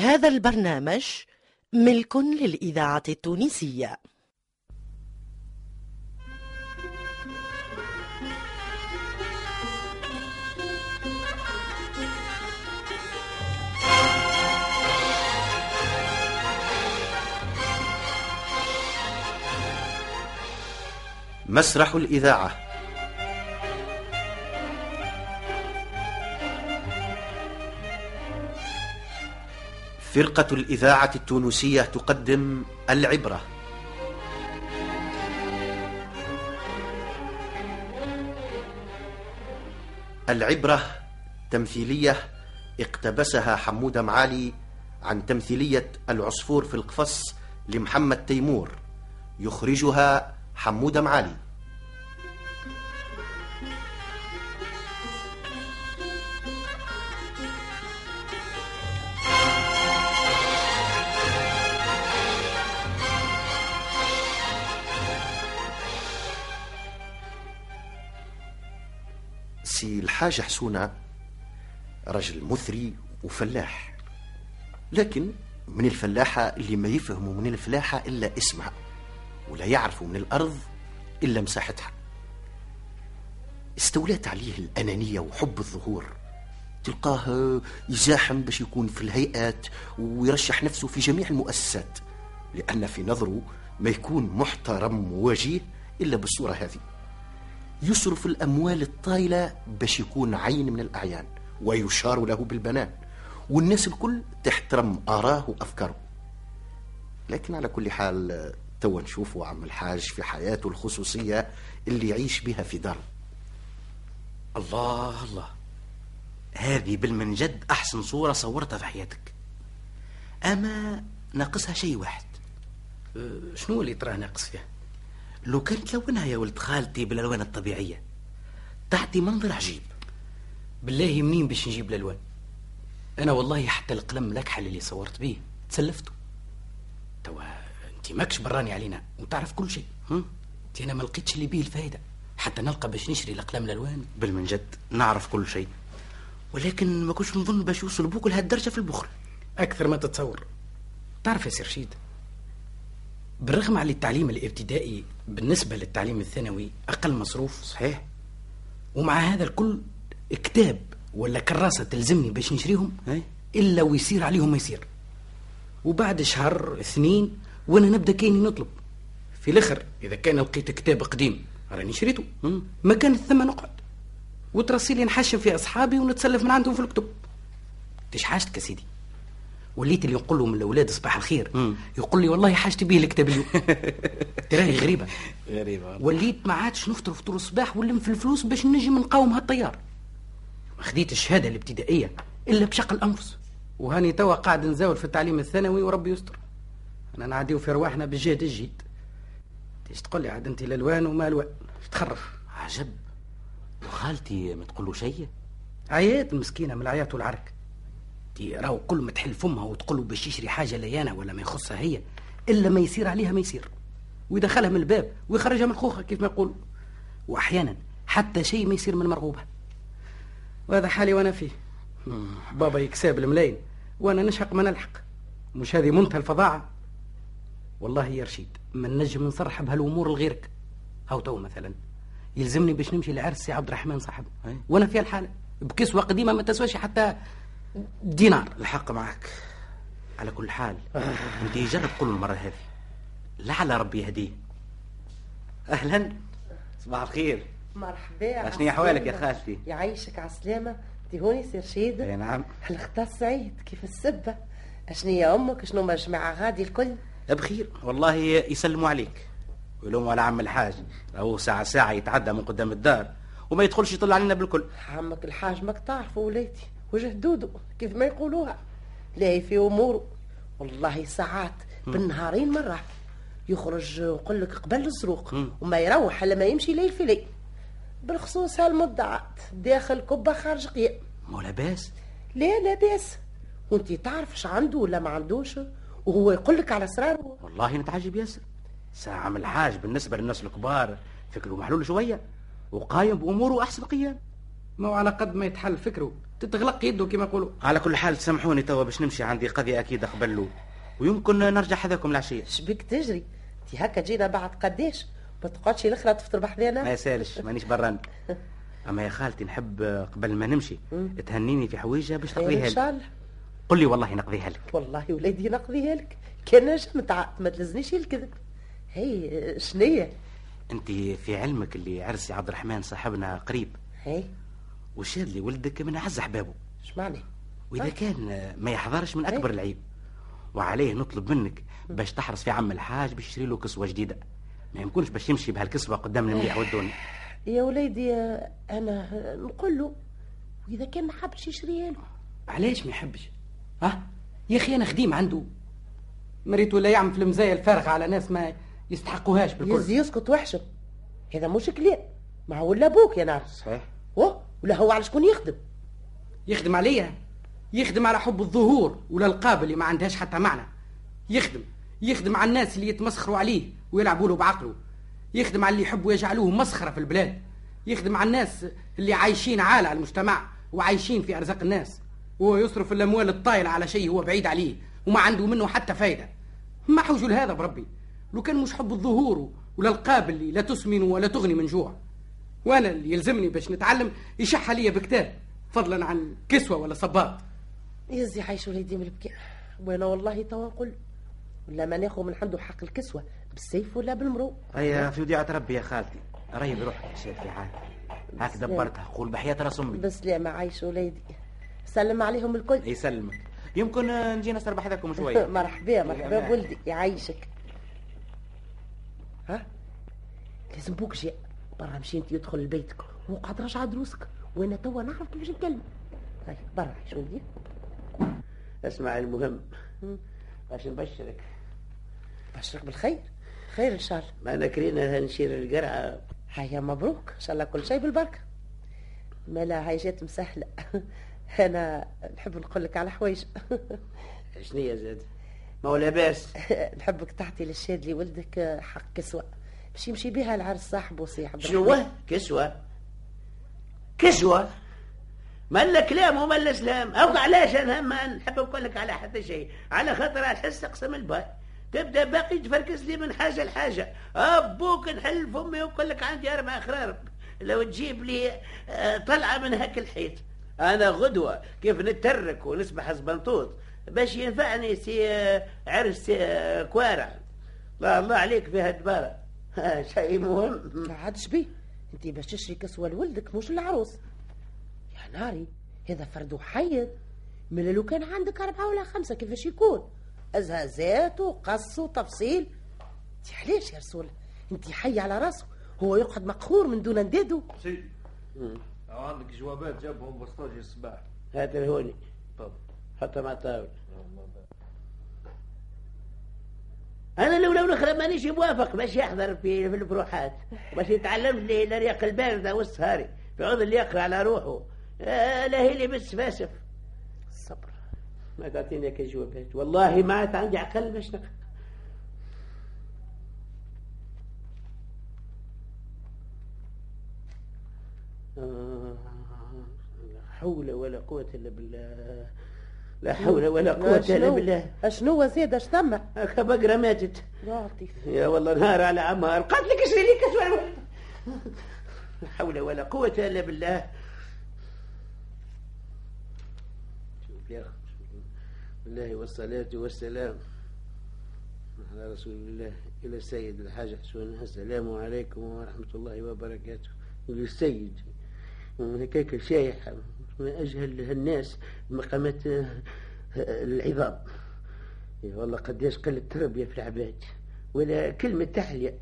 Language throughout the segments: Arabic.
هذا البرنامج ملك للإذاعة التونسية. مسرح الإذاعة. فرقة الإذاعة التونسية تقدم العبرة. العبرة تمثيلية اقتبسها حمود معالي عن تمثيلية العصفور في القفص لمحمد تيمور يخرجها حمود معالي. الحاج حسونة. رجل مثري وفلاح. لكن من الفلاحة اللي ما يفهموا من الفلاحة إلا اسمها ولا يعرفوا من الأرض إلا مساحتها. استولات عليه الأنانية وحب الظهور. تلقاه يزاحم باش يكون في الهيئات ويرشح نفسه في جميع المؤسسات لأن في نظره ما يكون محترم ووجيه إلا بالصورة هذه. يصرف الأموال الطايلة باش يكون عين من الأعيان ويشار له بالبنان. والناس الكل تحترم آراه وأفكاره. لكن على كل حال توا نشوفوا عم الحاج في حياته الخصوصية اللي يعيش بها في داره الله الله. هذه بالمنجد أحسن صورة صورتها في حياتك. أما ناقصها شيء واحد. أه، شنو اللي تراه ناقص فيها؟ لو كان تلونها يا ولد خالتي بالألوان الطبيعية تعطي منظر عجيب. بالله منين باش نجيب الألوان؟ أنا والله حتى القلم الأكحل اللي صورت به تسلفته توا أنت ماكش براني علينا وتعرف كل شيء أنت أنا ما لقيتش اللي بيه الفايدة. حتى نلقى باش نشري الأقلام الألوان. بالمنجد نعرف كل شيء. ولكن ما كنتش نظن باش يوصل بوك لهالدرجه في البخل. أكثر ما تتصور. تعرف يا سي رشيد بالرغم على التعليم الابتدائي بالنسبة للتعليم الثانوي أقل مصروف؟ صحيح. ومع هذا الكل كتاب ولا كراسة تلزمني باش نشريهم؟ أي. إلا ويصير عليهم ما يصير. وبعد شهر اثنين وأنا نبدأ كأني نطلب. في الآخر إذا كان لقيت كتاب قديم راني شريته. ما كان ثم نقعد وترسيلي نحشم في أصحابي ونتسلف من عندهم في الكتب. تش حاجتك يا سيدي وليت اللي نقول لهم الأولاد صباح الخير مم. يقول لي والله حاجتي به الكتاب اليوم. تراهي غريبة. غريبة وليت ما عادش نفطر فطور الصباح ونلم في الفلوس باش نجم نقاوم هالطيار. ما خديت الشهادة الابتدائية إلا بشق الأنفس. وهاني توا قاعد نزاول في التعليم الثانوي وربي يستر. أنا نعديو في رواحنا بالجهد الجيد تيش تقول لي عاد أنت الالوان وما الوان؟ تخرف؟ عجب. وخالتي ما تقول له شيء؟ عيات المسكينه من العيات والعرك. تي راهو كل ما تحل فمها وتقول باش يشري حاجة ليانا ولا ما يخصها هي إلا ما يصير عليها ما يصير. ويدخلها من الباب ويخرجها من خوخها كيف ما يقولوا. واحيانا حتى شيء ما يصير من مرغوبه وهذا حالي وأنا فيه. بابا يكسب الملايين وأنا نشهق ما نلحق. مش هذه منتهى الفظاعة؟ والله يا رشيد ما نجم نصرح بهالأمور لغيرك. هاو تو مثلا. يلزمني باش نمشي لعرس سي عبد الرحمن صاحب. وأنا في الحاله بكسوة قديمة ما تسواش حتى دينار. الحق معك. على كل حال انت جرب قول المرة هذه. لعل ربي يهديه. أهلا. صباح الخير. مرحبا شنو احوالك يا خالتي؟ يعيشك على السلامة انت هوني سي رشيد إي نعم. النهار سعيد كيف السبة اشني يا أمك؟ شنو ما جماعة غادي الكل؟ بخير. والله يسلموا عليك. ويلوموا على عم الحاج. راهو ساعة ساعة يتعدى من قدام الدار. وما يدخلش يطلع علينا بالكل. عمك الحاج ماك تعرف وليتي. وجه دودو كيف ما يقولوها. لاهي في اموره والله ساعات بالنهارين مرة يخرج ويقول لك قبل الزروق وما يروح إلا ما يمشي ليل في ليل. بالخصوص هالمدعات داخل كبة خارج قيام. مو لاباس لا لا باس. وانت تعرف إيش عنده ولا ما عندوش؟ وهو يقول لك على اسراره والله نتعجب ياسر ساعة عم الحاج بالنسبة للناس الكبار فكره محلول شوية وقايم بأموره أحسن قيام. ما هو على قد ما يتحل فكره. تتغلق يده كما يقولوا. على كل حال تسامحوني توا باش نمشي عندي قضية أكيد قبل له. ويمكن نرجع حذاكم العشية شبيك تجري؟ تي هكا جينا بعد قداش ما تقعدش الاخرى تفطر ما بحذانا يسالش مانيش بران. أما يا خالتي نحب قبل ما نمشي تهنيني في حويجة باش تقضيها إن لي شاء الله. قل لي والله نقضيها لك. والله وليدي نقضيها لك. كان نجم تعب ما تلزنيش الكذب هي شنية؟ أنت في علمك اللي عرسي عبد الرحمن صاحبنا قريب. هي. والشاذلي ولدك من أعز أحبابه إيش معنى وإذا أي. كان ما يحضرش من أكبر العيب. وعليه نطلب منك باش تحرص في عم الحاج باش يشتري له كسوة جديدة. ما يمكنش باش يمشي بهالكسوة قدام المليح والدنيا. يا وليدي أنا نقول له وإذا كان ما حبش يشريها له. علاش ما يحبش؟ ها؟ يا أخي أنا خديم عنده. مريت ولا يعمل في المزايا الفارغة على ناس ما يستحقوهاش بالكل. يزي يسكت وحشه. هذا مش كلام ما هو ولا أبوك يا نعرف صحيح. واه ولا هو على شكون يخدم؟ يخدم عليا. يخدم على حب الظهور والالقاب اللي ما عندهاش حتى معنى. يخدم. يخدم على الناس اللي يتمسخروا عليه ويلعبوا له بعقله. يخدم على اللي يحبوا يجعلوه مسخرة في البلاد. يخدم على الناس اللي عايشين عالة على المجتمع وعايشين في أرزاق الناس. وهو يصرف الأموال الطايلة على شيء هو بعيد عليه وما عنده منه حتى فايدة. ما حوجوا لهذا بربي؟ لو كان مش حب الظهور والالقاب اللي لا تسمن ولا تغني من جوع. وأنا اللي يلزمني باش نتعلم يشح عليا بكتاب فضلا عن كسوة ولا صباط. يزي عايش وليدي من البكاء. وأنا والله توا نقول ولا ما ناخذ من عنده حق الكسوة بالسيف ولا بالمرو. هيا في وديعة ربي يا خالتي. راهي بروحك شاد في حال هاك دبرتها قول بحياة رأس أمي. بسلامة عايش وليدي. سلم عليهم الكل. يسلمك يمكن نجي نستربح حذاكم شوية مرحبا مرحبا بولدي يعيشك. ها؟ لازم بوك جاء. برا مشي انت يدخل لبيتك. وقعد راجعه دروسك وأنا توا نعرف كيفاش نكلم هاي برا شو ولدي اسمع المهم باش نبشرك. بشرك بالخير. خير إن شاء الله. ما انا كرينا نشير القرعة؟ هيا مبروك. إن شاء الله كل شيء بالبركة. ما لا هاي جات مسهلة. أنا نحب نقول لك على حوايج. شنية زاد؟ ما هو لاباس نحبك تعطي للشاذلي ولدك حق كسوة. باش يمشي بها العرس صاحبه سي عبد شنو كسوة كسوة ما لا كلام وما لا سلام. أو علاش أنا ما نحب نقول لك على حتى شيء. على خاطر احس اقسم البال تبدأ باقي تفركس لي من حاجة لحاجة. أبوك نحل فمي ونقول لك عندي أربع أخرار. لو تجيب لي آه، طلعة من هاك الحيط. أنا غدوة. كيف نترك ونسبح زبنطوط باش ينفعني سي آه، عرس آه، كوارع. الله الله عليك في هالدبارة شيء مهم. ما عادش بيه أنت باش تشري كسوة لولدك مش العروس يا ناري هذا فرد حيض. من لو كان عندك أربعة ولا خمسة كيفاش يكون؟ أزهازات وقص وتفصيل. أنت علاش يا رسول؟ أنت حي على راسه. هو يقعد مقهور من دون ندادو سيدي عندك جوابات جابهم بسطاجي الصباح. هات الهوني طب حطها مع الطاولة أنا لو لو الأخرى مانيش موافق باش يحضر في في البروحات باش يتعلم لي الرياق الباردة والسهاري يقعد اللي يقرأ على روحه. آه لا هي لبس فاسف. الصبر. ما تعطيني هيك جوابات والله ما عاد عندي عقل باش نقرأ. آه، لا حول ولا قوة إلا بالله. لا حول ولا قوة إلا بالله. شنو زيد اش ثم؟ هكا بقرة ماتت يا لطيف. يا والله نهار على عمار قالت لك اشري لي كسوة لا حول ولا قوة إلا بالله. شوف يا أخي بالله والصلاة والسلام على رسول الله إلى السيد الحاج حسون السلام عليكم ورحمة الله وبركاته. للسيد هكاك شايح من أجهل الناس مقامات آه، العظام. يا والله قديش قلة التربية في العباد. ولا كلمة تحلية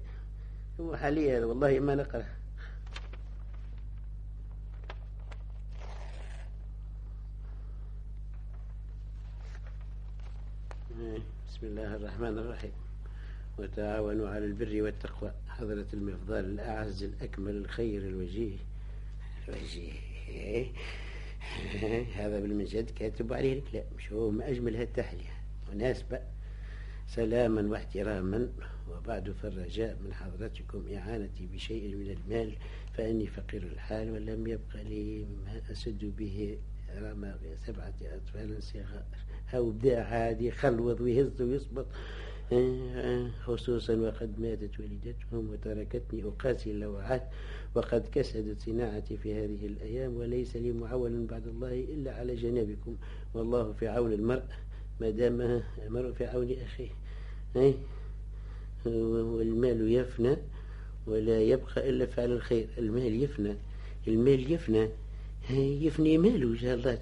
هو حاليا والله ما نقرأ. بسم الله الرحمن الرحيم. وتعاونوا على البر والتقوى. حضرة المفضال الأعز الأكمل الخير الوجيه. الوجيه. هذا بالمجد كاتب عليه الكلام. شو ما أجمل هالتحلية مناسبة. سلاما واحتراما. وبعد فالرجاء من حضرتكم إعانتي بشيء من المال فإني فقير الحال ولم يبق لي ما أسد به رمى سبعة أطفال صغار. أو بداع عادي خلوض ويهز ويصبط خصوصا وقد ماتت والدتهم وتركتني أقاسي اللوعات وقد كسدت صناعتي في هذه الأيام وليس لي معول بعد الله إلا على جنابكم. والله في عون المرء ما دام المرء في عون أخيه. أي والمال يفنى ولا يبقى إلا فعل الخير. المال يفنى المال يفنى. يفني ماله إن شاء الله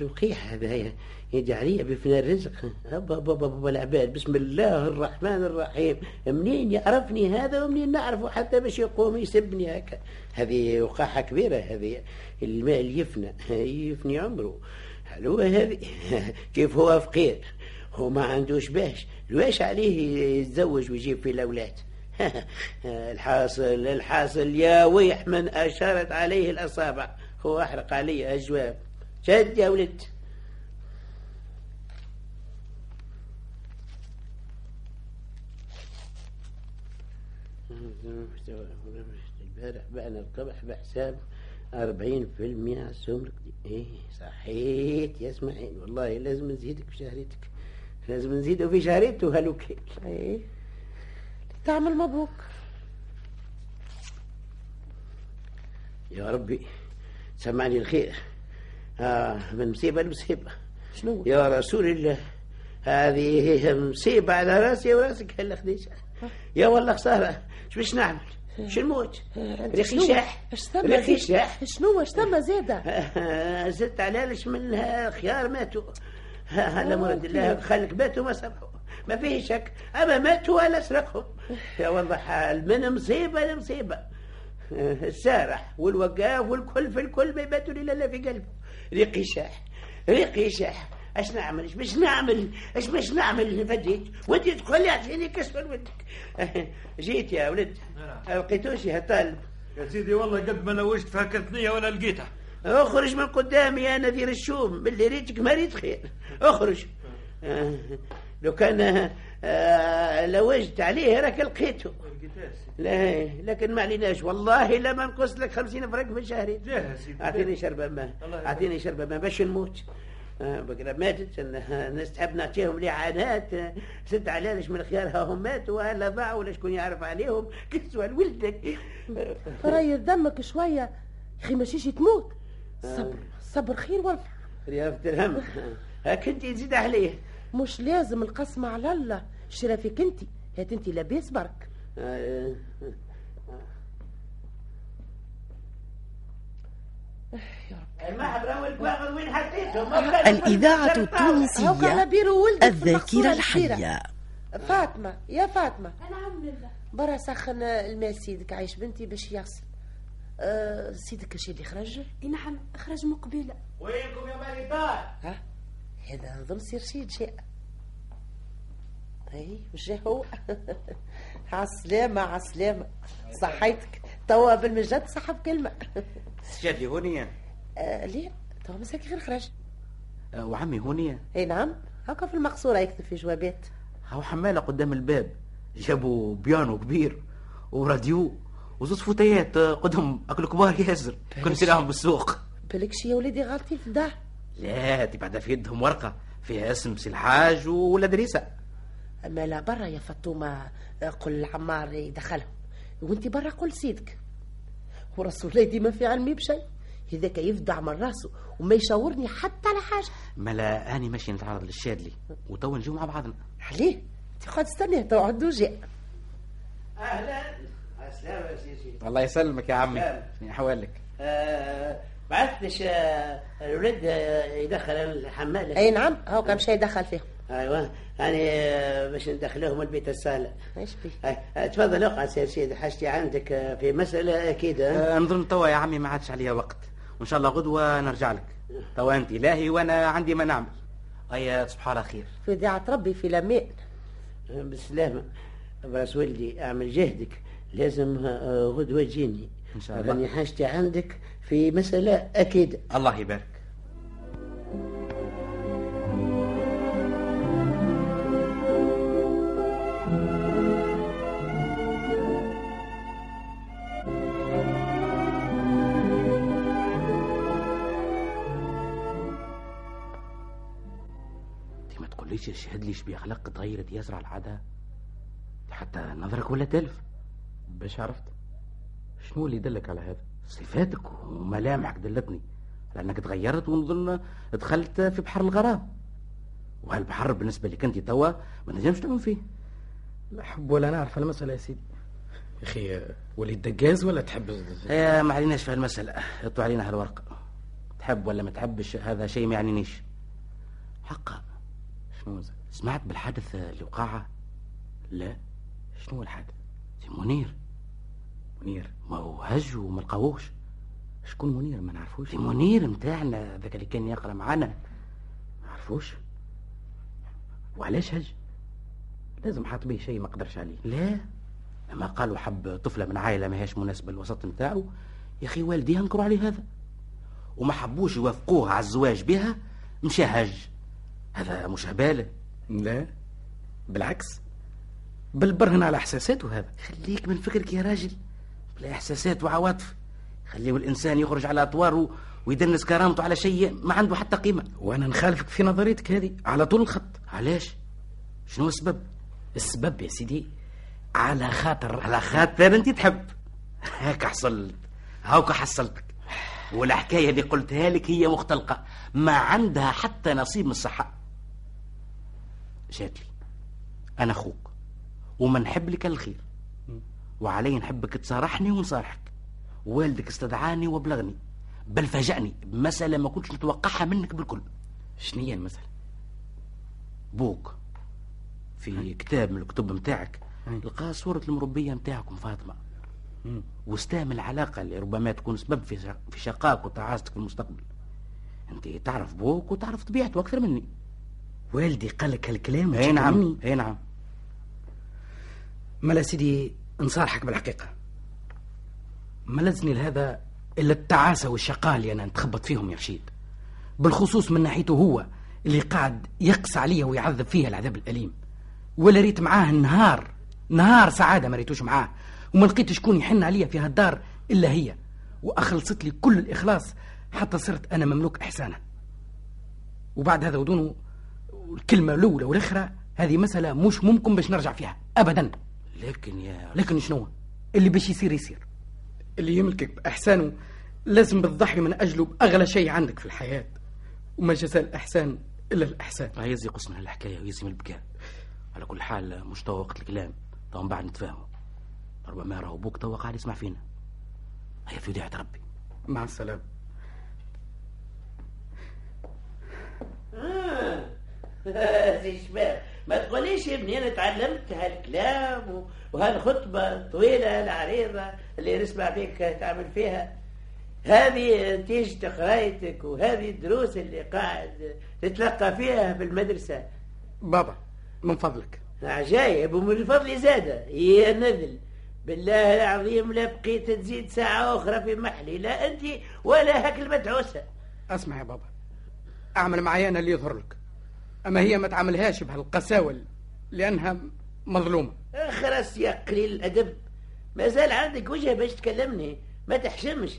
الوقيح هذا يدعي بفناء الرزق. أبا بابا بابا العباد بسم الله الرحمن الرحيم. منين يعرفني هذا ومنين نعرفه حتى باش يقوم يسبني هكا؟ هذه وقاحة كبيرة هذه. المال يفنى يفني عمره. حلوة هذه؟ كيف هو فقير؟ هو ما عندوش باش. لواش عليه يتزوج ويجيب في الأولاد. الحاصل الحاصل يا ويح من أشارت عليه الأصابع. هو أحرق علي أجواب. شد يا ولد. البارح بعنا القمح بحساب أربعين في المئة سمرك. إيه صحيت يا إسماعيل. والله لازم نزيدك في شهريتك لازم نزيده في شهريته هلوكيل إيه؟ تعمل مبروك. يا ربي. سمعني الخير. آه من مصيبة لمصيبة. شنو يا رسول الله هذه مصيبة على رأسي ورأسك هلا خديجة يا والله خسارة. شو باش نعمل؟ شو الموت ريخي شاح ريخي؟ شاح شنو اش ثم؟ زيادة؟ زدت على ليش من خيار ماتوا. هلا مراد الله خلك ماتوا ما سمحوا ما فيه شك. أما ماتوا ولا سرقهم. يا والله حال من مصيبة لمصيبة. السارح والوقاف والكل في الكل ما يباتوا إلا لا في قلبه. ريقي شاح ريقي شاح. اش نعمل؟ اش باش نعمل؟ اش باش نعمل؟ فديت. ودي تقول لي اعطيني كسر ودك. جيت يا ولد. لقيتوش يا طالب. يا سيدي والله قد ما نوشت فكرتني ولا لقيتها. اخرج من قدامي يا نذير الشوم. باللي ريتك ما ريت خير. اخرج. آه، لو كان آه، لوجت عليه راك لقيته. لا لكن ما عليناش. والله لما نقص لك خمسين فرنك من شهري. ليه يا سيدي؟ أعطيني شربة ماء. أعطيني شربة ماء باش نموت. آه، بقرا ماتت الناس تحب نعطيهم لعنات آه، ست علاش من خيارها هم ماتوا ولا ضاعوا ولا شكون يعرف عليهم. كسوة لولدك آه، رير دمك شوية. يا أخي ماشيش تموت. صبر صبر خير والله رياضة الهم هاك أنت تزيد عليه. مش لازم القسمة على الله. شرفك انت. هات انت لاباس برك. الإذاعة التونسية الذاكرة. الحية. فاطمة يا فاطمة. نعم برا سخن الماء سيدك عايش بنتي باش يغسل. أه سيدك الشيء اللي خرج؟ إي نعم خرج من قبيلة. وينكم يا مالي ها؟ هذا نظن سير شي جاء اي وش جا هو عالسلامة عالسلامة صحيتك توا بالمجد صحب كلمة. شادي هونية آه ليه؟ توا مساكي غير خرج. آه، وعمي هونية اي نعم. هكا في المقصورة يكتب في جوابات. هاو حمالة قدام الباب. جابوا بيانو كبير وراديو وزوز فوتايات آه، قدام أكل كبار ياسر. كنت تلاهم بالسوق. بالك شي يا وليدي غالطين في الدار. لا دي بعد في يدهم ورقة. فيها اسم سي الحاج وولاد ريسة اما لا برا يا فطومة آه، قل العمار يدخلهم وأنت برا قل سيدك. ورسول الله ديما في علمي بشيء. هذاك يفدع من راسه وما يشاورني حتى على حاجة. ملا أني ماشي نتعرض للشادلي وتوا نجيو مع بعضنا. عليه. أنت قاعد تستنيه تو عدو جاء. أهلا. السلام يا سيدي. الله يسلمك يا عمي. شنو أحوالك؟ آه بعثتش آه الولد آه، يدخل الحمالة أي نعم هاو كم شيء دخل فيهم. أيوه. يعني باش ندخلوهم البيت الصالة إيش بيه تفضل اقعد يا سيدي حاجتي عندك في مسألة أكيد آه. آه، نظن توا يا عمي ما عادش عليها وقت. وإن شاء الله غدوة نرجع لك. توا أنت إلهي وأنا عندي ما نعمل. أي تصبح على خير. في دعاء ربي في لمين؟ بالسلامة براس ولدي أعمل جهدك. لازم آه، غدوة تجيني. إن شاء الله. راني حاجتي عندك في مسألة أكيد. الله يبارك. ليش يشهد ليش بأخلاق تغيرت ياسر على العادة؟ حتى نظرك ولا تلف. باش عرفت؟ شنو اللي دلك على هذا؟ صفاتك وملامحك دلتني لأنك تغيرت ونظن دخلت في بحر الغرام وهالبحر بالنسبة لك أنت توا ما نجمش تعوم فيه. لا حب ولا نعرف المسألة يا سيدي. يا أخي وليد دقاز ولا تحب؟ يا ما عليناش في هالمسألة اطوا علينا هالورقة تحب ولا ما تحبش هذا شيء ما يعنينيش. حقا. شنو؟ سمعت بالحادث اللي وقع لا. شنو الحادث سي منير. منير. ما هو هج وما لقاوهش شكون منير؟ ما نعرفوش. سي منير متاعنا ذاك اللي كان يقرأ معانا. ما نعرفوش. وعلاش هج؟ لازم حاط به شيء ما قدرش عليه. لا. لما قالوا حب طفلة من عائلة ما هيش مناسبة للوسط نتاعو يا أخي والديه انكروا عليه هذا. وما حبوش يوافقوه على الزواج بها مشى هج. هذا مش هبالة لا. بالعكس. بالبرهن على إحساساته هذا. خليك من فكرك يا راجل. بلا إحساسات وعواطف خليه الإنسان يخرج على أطواره ويدنس كرامته على شيء ما عنده حتى قيمة. وأنا نخالفك في نظريتك هذه. على طول الخط. علاش؟ شنو السبب؟ السبب يا سيدي على خاطر على خاطر أنت تحب. هاك حصلت. هاك حصلتك. والحكاية اللي قلتها لك هي مختلقة. ما عندها حتى نصيب من الصحة. جات لي أنا أخوك. وما نحب لك الخير. وعلي نحبك تصارحني ونصارحك. والدك استدعاني وبلغني بل فاجأني. بمسألة ما كنتش نتوقعها منك بالكل. هي المسألة؟ بوك. في كتاب من الكتب متاعك. لقى صورة المربية متاعكم فاطمة. واستعمل العلاقة اللي ربما تكون سبب في في شقاك وتعاستك في المستقبل. أنت تعرف بوك وتعرف طبيعته أكثر مني. والدي قال لك هالكلام إي نعم إي نعم. ملا سيدي نصارحك بالحقيقة. ما لزني لهذا إلا التعاسة والشقاء اللي أنا نتخبط فيهم يا رشيد. بالخصوص من ناحيته هو اللي قاعد يقسى عليا ويعذب فيها العذاب الأليم. ولا ريت معاه نهار نهار سعادة ما ريتوش معاه. وما لقيت شكون يحن عليا في هالدار إلا هي. وأخلصت لي كل الإخلاص حتى صرت أنا مملوك إحسانه وبعد هذا ودونه الكلمة الأولى والأخرى هذه مسألة مش ممكن باش نرجع فيها أبدا. لكن يا لكن شنو؟ اللي باش يصير يصير. اللي يملكك بإحسانه لازم بتضحي من أجله بأغلى شيء عندك في الحياة وما جزاء الإحسان إلا الإحسان. ما يزي قسم الحكاية ويزي من البكاء. على كل حال مش توا وقت الكلام. طبعا بعد نتفاهموا. ربما راهو بوك توا قاعد يسمع فينا. هيا في وديعة ربي. مع السلامة. سي شباب. ما تقوليش يا ابني أنا تعلمت هالكلام وهالخطبة طويلة العريضة اللي نسمع فيك تعمل فيها. هذه نتيجة قرايتك وهذه الدروس اللي قاعد تتلقى فيها في المدرسة. بابا من فضلك. عجايب ومن فضلي زادة. يا نذل. بالله العظيم لا بقيت تزيد ساعة أخرى في محلي لا أنت ولا هاك المدعوسة أسمع يا بابا. أعمل معايا أنا اللي يظهر لك. أما هي ما تعملهاش بهالقساوة لأنها مظلومة. خلاص يا قليل الأدب. ما زال عندك وجه باش تكلمني. ما تحشمش.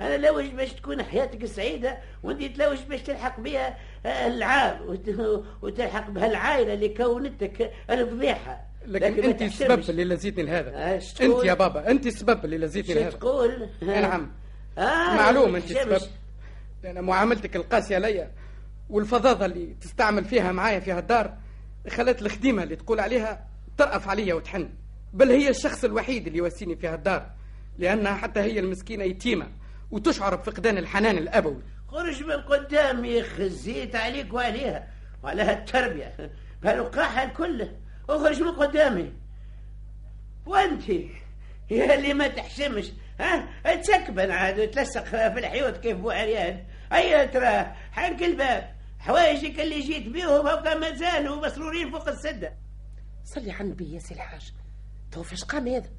أنا لوج باش تكون حياتك سعيدة وأنت تلوج باش تلحق بها العار وت- وتلحق بهالعائلة اللي كونتك الفضيحة لكن, ما أنت. السبب اللي لزيتني لهذا. تقول؟ أنت يا بابا أنت السبب اللي لزيتني لهذا. تقول؟ نعم. آه معلوم أنت. السبب. لأن معاملتك القاسية ليا. والفظاظة اللي تستعمل فيها معايا في هالدار خلت الخديمة اللي تقول عليها ترأف عليا وتحن. بل هي الشخص الوحيد اللي يواسيني في هالدار لأنها حتى هي المسكينة يتيمة وتشعر بفقدان الحنان الأبوي. خرج من قدامي خزيت عليك وعليها. وعلى هالتربية بهالوقاحة الكل. اخرج من قدامي. وأنت؟ يا اللي ما تحشمش. ها؟ تسكبن عاد وتلصق في الحيوط كيف بو عريان أي ترى؟ حق الباب. حوايجك اللي جيت بيهم هكا ما زالوا مصرورين فوق السده صلي على النبي يا سي الحاج. تو فاش قام هذا؟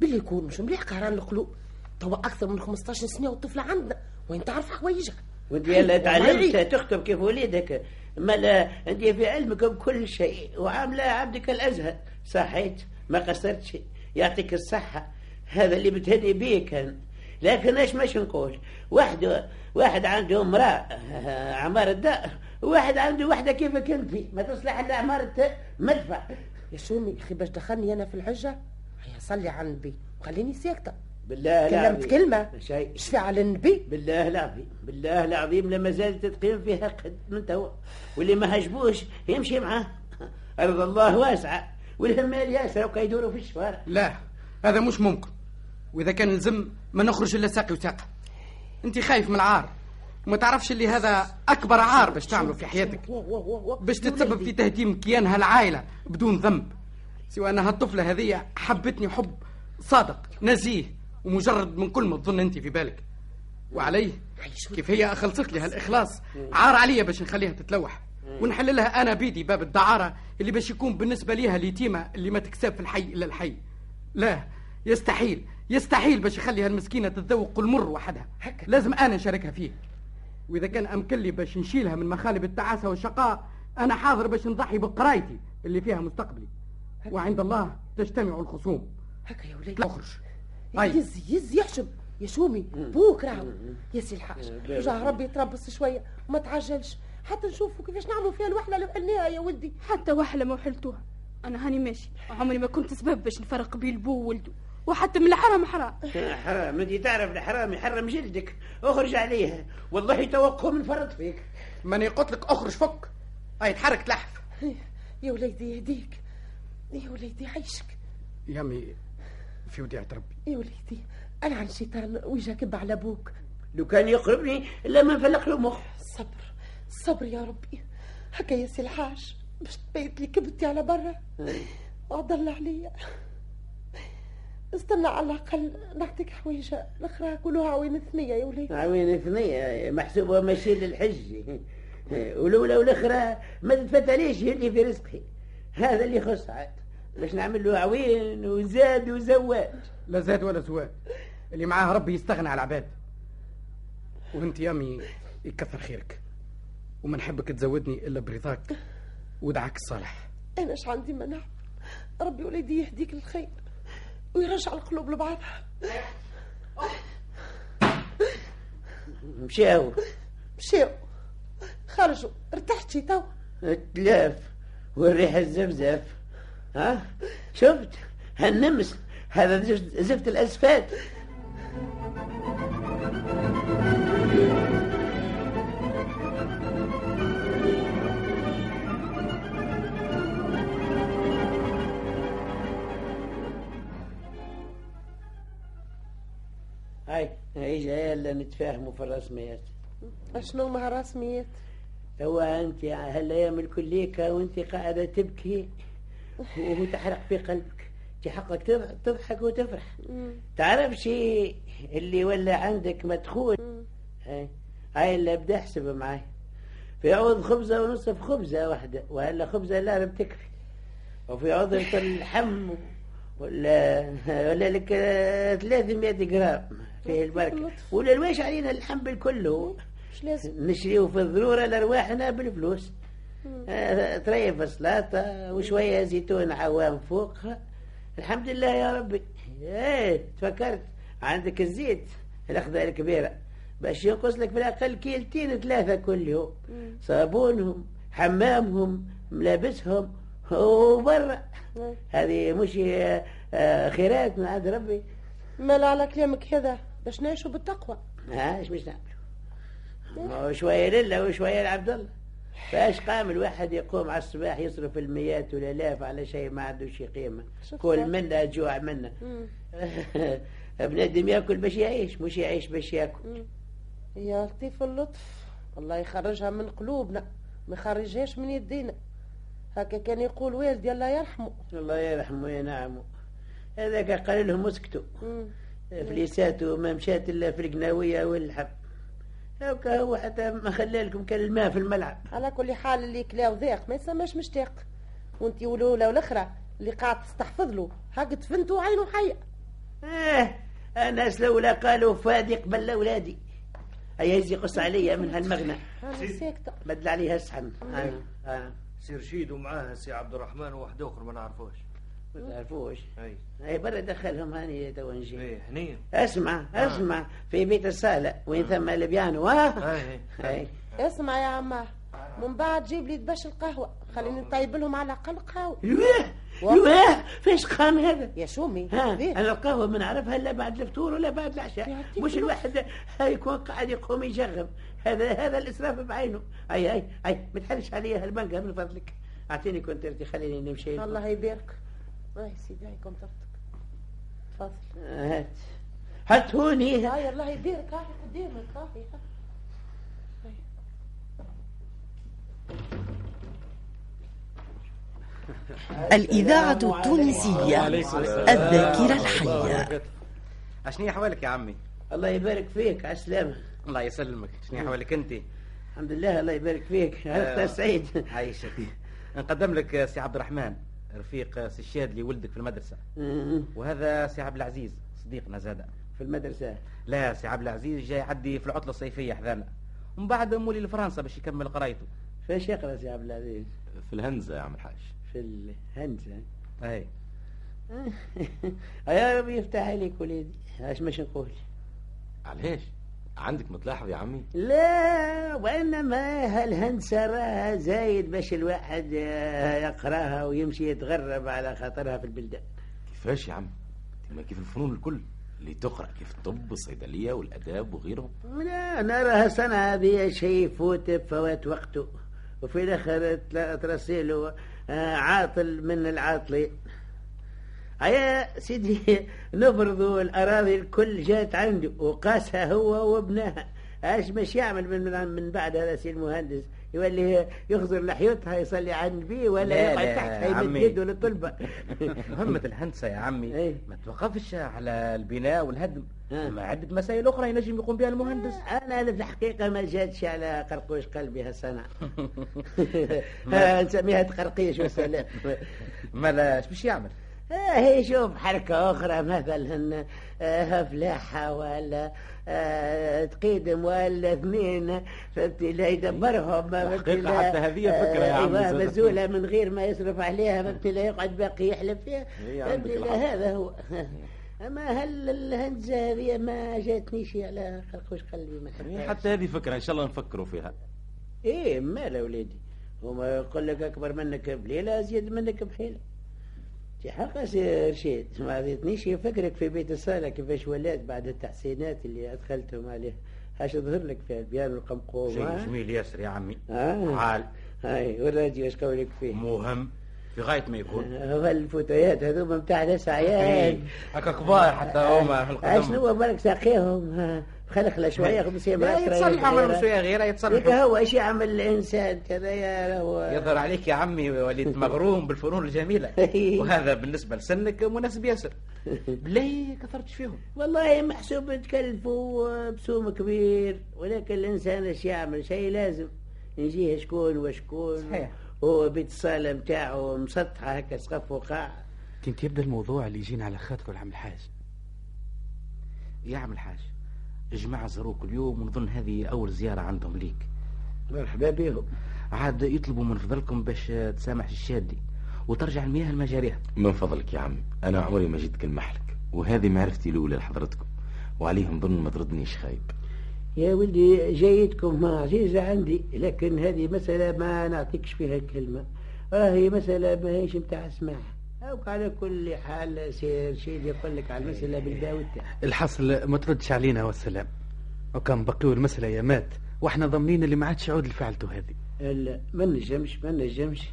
باللي يكون مش مليح قهران القلوب. تو أكثر من 15 سنة والطفلة عندنا. وين تعرف حوايجها وانت يلا تعلمت. تخطب كيف وليدك. ما لا انت في علمك بكل شيء. وعامله عبدك الأزهر. صحيت. ما قصرتش. يعطيك الصحة. هذا اللي بتهني بيه كان. لكن إيش مش نقول واحد واحد عنده امرأة آه، عمار الدار واحد عنده وحدة كيفك انت ما تصلح إلا عماره مدفع. يا شومي أخي باش دخلني أنا في الحجة؟ هيا صلي على النبي. وخليني ساكتة. بالله كلمت العظيم. كلمة. شيء. شفي على النبي. بالله العظيم بالله العظيم لما زالت تقيم فيها قد من توا واللي ما هجبوش يمشي معاه. أرض الله واسعة. والهمال ياسر وكا يدوروا في الشوارع. لا هذا مش ممكن. وإذا كان لزم ما نخرج إلا ساقي وساقة. انت خايف من العار وما تعرفش اللي هذا أكبر عار باش تعمله في حياتك. باش تتسبب في تهديم كيانها العائله بدون ذنب. سوى ان هالطفله هذه حبتني حب صادق نزيه ومجرد من كل ما تظن أنت في بالك. وعليه كيف هي أخلصت لي هالإخلاص. عار عليا باش نخليها تتلوح. ونحل لها أنا بيدي باب الدعارة اللي باش يكون بالنسبة ليها اليتيمة اللي ما تكسب في الحي إلا الحي. لا يستحيل. يستحيل باش يخلي هالمسكينة تتذوق المر وحدها. لازم أنا نشاركها فيه وإذا كان أمكن لي باش نشيلها من مخالب التعاسة والشقاء أنا حاضر باش نضحي بقرايتي اللي فيها مستقبلي. وعند الله تجتمع الخصوم. هكا يا وليدي. أخرج. يز يز يحشم. يا شومي. بوك راهو. يا سي الحاج. رجع ربي يتربص شوية. وما تعجلش. حتى نشوفوا كيفاش نعملوا فيها الوحلة اللي حلناها يا ولدي. حتى وحلة ما وحلتوها. أنا هاني ماشي. عمري ما كنت سبب باش نفرق بين بو وولده وحتى من الحرام حرام. حرام. انت تعرف الحرام يحرم جلدك. اخرج عليها والله توقعه من فرط فيك. ماني قلت لك اخرج فك. هاي تحرك لحف يا وليدي يهديك. يا وليدي عيشك. يا امي في وديعة ربي يا وليدي أنا عن الشيطان ويجا كب على أبوك. لو كان يقربني الا ما نفلق له مخ. الصبر الصبر يا ربي. هكا يا سي الحاج باش تبيت لي كبتي على برا. وضل عليا. استنى على الأقل نعطيك حويجه الاخرى كلها عوين ثنيه يا وليدي عوين ثنية محسوبة ماشي للحج. ولولا الاخرى ما تتفتليش اللي في رزقي. هذا اللي يخص عاد. باش نعمل له عوين وزاد وزواج لا زاد ولا زواد. اللي معاه ربي يستغنى على العباد. وانت يا أمي يكثر خيرك. وما نحبك تزودني إلا برضاك ودعاك الصالح. أنا اش عندي منع؟ ربي وليدي يهديك للخير. ويرجع القلوب لبعضها مشاو. مشيو خرجوا. ارتحت شي تو تلاف والريح الزفزف. ها؟ شفت؟ هالنمس. هذا زفت, زفت هاي هاي جاي الا نتفاهموا في الرسميات. أشنو مع رسميات هو أنت هالأيام الكليكه وأنت قاعدة تبكي وهو تحرق في قلبك. أنت حقك تضحك, وتفرح. تعرف شيء اللي ولا عندك مدخول هاي. هاي اللي ابدا احسب معاي. في عوض خبزة ونصف خبزة واحدة وهلا خبزة لا بتكفي وفي عوض اللحم ولا ولا لك 300 جرام. فيه البركة. ولا الواش علينا اللحم بالكل مش لازم. نشريه في الضرورة لأرواحنا بالفلوس. آه، تريف السلطة وشوية زيتون عوام فوق. الحمد لله يا ربي. إيه تفكرت. عندك الزيت. الأخضر الكبيرة. باش ينقص لك في الأقل كيلتين ثلاثة كل يوم. صابونهم حمامهم ملابسهم. وبرا. هذه مش آه، خيرات من عند ربي. مال على كلامك هذا. باش نعيشوا بالتقوى. ها إيش باش نعملوا؟ شوية لله وشوية لعبد الله. فاش قام الواحد يقوم على الصباح يصرف المئات والآلاف على شيء ما عنده شي قيمة؟ كل منا جوع منا. بنادم ياكل باش يعيش مش يعيش باش ياكل. يا لطيف اللطف. الله يخرجها من قلوبنا ما يخرجهاش من يدينا. هكا كان يقول والدي الله يرحمه. الله يرحمه وينعمه. هذاك قال لهم اسكتوا. فليساته ما مشات إلا في القناوية والحب هكا هو حتى ما خلى لكم كان الماء في الملعب. على كل حال اللي كلا وذاق ما يسماش مشتاق. وانت ولولا والاخرى اللي قاعد تستحفظ له هاك تفنتوا عينه حيه آه الناس لولا قالوا فادي قبل اولادي هيا يزي قص عليا من هالمغنى. ساكتة. بدل عليها الصحن آه. آه. سي رشيد ومعاه سي عبد الرحمن وواحد أخر ما نعرفوش ما تعرفوش. أي. برا دخلهم هاني تو نجي إيه هنيا اسمع اسمع. في بيت الصالة وين ثم البيانو ها؟ أي. هاي اسمع يا عماه من بعد جيب لي دبش القهوة. خليني نطيب لهم على الأقل قهوة. يوه يوه فاش قام هذا؟ يا شومي؟ أنا القهوة ما نعرفها إلا بعد الفطور ولا بعد العشاء. مش. الواحد يكون قاعد يقوم يشغل هذا هذا الإسراف بعينه. أي أي أي. ما تحلش عليها المانجا من فضلك. أعطيني كونترتي خليني نمشي. الله يبارك. هاي سيدي هاي كونترتك. تفضل هات. هات هوني. هاي الله يبارك هاي قدامك هاي الإذاعة التونسية الذاكرة الحية. أشني احوالك يا عمي؟ الله يبارك فيك على السلامة. الله يسلمك. شنو احوالك أنت؟ الحمد لله الله يبارك فيك. آه. عرفت سعيد. عايشك نقدم لك سي عبد الرحمن. رفيق سي الشاذلي ولدك في المدرسة. وهذا سي عبد العزيز صديقنا زاد في المدرسة؟ لا سي عبد العزيز جاي يعدي في العطلة الصيفية حذانا. ومن بعد مولي لفرنسا باش يكمل قرايته. فاش يقرأ سي عبد العزيز؟ في الهنزة يا عم الحاج. في الهندسة؟ أي. يا ربي يفتح عليك وليدي. اش مش نقول؟ علاش؟ عندك متلاحظ يا عمي؟ لا وإنما هالهندسة راها زايد باش الواحد يقراها ويمشي يتغرب على خاطرها في البلدان. كيفاش يا عم ما كيف الفنون الكل اللي تقرأ كيف الطب والصيدلية والأداب وغيرهم. لا نراها صنعة هذه شيء يفوت بفوات وقته وفي الآخر ترسيله آه، عاطل من العاطلين. يا سيدي نفرضوا الأراضي الكل جات عنده وقاسها هو وابنها. إيش مش يعمل من من- من بعد هذا سي المهندس؟ يولي يخزر لحيتها يصلي على النبي ولا لا، يقعد تحتها يمد. يده للطلبة. مهمة الهندسة يا عمي. إيه. ما توقفش على البناء والهدم. آه. ما عدة مسائل أخرى ينجم يقوم بها المهندس. أنا في الحقيقة ما جاتش على قرقوش قلبي هالسنه آه، نسميها تقرقيش والسلام ما إيش باش يعمل؟ آه، هي شوف حركة أخرى مثلا آه، فلاحة ولا آه، تقيدم ولا اثنين فهمتي؟ لا يدبرهم لا- حتى هذه فكرة يا عم. مزولة من غير ما يصرف عليها فهمتي؟ لا يقعد باقي يحلف فيها فهمتي. هذا هو. أما هل الهندسة هذه ما جاتنيش على خرقوش قلبي ما. حتى هذه فكرة إن شاء الله نفكروا فيها. إيه مالا وليدي؟ هما يقول لك أكبر منك بليلة أزيد منك بحيلة. تي حق سي رشيد. ما عطيتنيش فكرك في بيت الصالة كيفاش ولات بعد التحسينات اللي أدخلتهم عليه. اش ظهر لك في البيانو والقمقوم شيء؟ جميل ياسر يا عمي. آه. عال هاي والراديو إيش قولك فيه؟ مهم. في غاية ما يكون. هو الفتيات هذوما بتاع ناس عيال. هكا كبار حتى هما في القدم. شنو بالك ساقيهم خلخله شوية خمس لا يتصلح عمل شوية غيره هيك يتصلح. هو إيش يعمل الإنسان كذا يا هو يظهر عليك يا عمي وليد مغروم بالفنون الجميلة. وهذا بالنسبة لسنك مناسب ياسر. بلاي كثرتش فيهم؟ والله محسوب تكلفوا بسوم كبير ولكن الإنسان إيش يعمل؟ شيء لازم. يجيه شكون وشكون. صحيح. هو بيت الصاله نتاعو مسطحه هكا سقف وقاع. كنت يبدا الموضوع اللي يجينا على خاطر العم الحاج. يا عم الجماعة زاروك اليوم ونظن هذه أول زيارة عندهم ليك. مرحبا بهم. عاد يطلبوا من فضلكم باش تسامح الشادي. وترجع المياه لمجاريها من فضلك يا عمي أنا عمري ما جيت كلمح لك وهذه معرفتي الأولى لحضرتكم. وعليهم ظن ما تردنيش خايب. يا ولدي جيدكم عزيزة عندي. لكن هذه مسألة ما نعطيكش فيها الكلمة. راهي مسألة ما هيش متاع سماع أو على كل حال سير شيء يقول لك على المسألة بالباء والتاء الحصل ما تردش علينا والسلام وكان بقيوا المسألة يا مات. وإحنا ضامنين اللي ما عادش يعود اللي فعلته هذه. لا ما نجمش ما نجمش.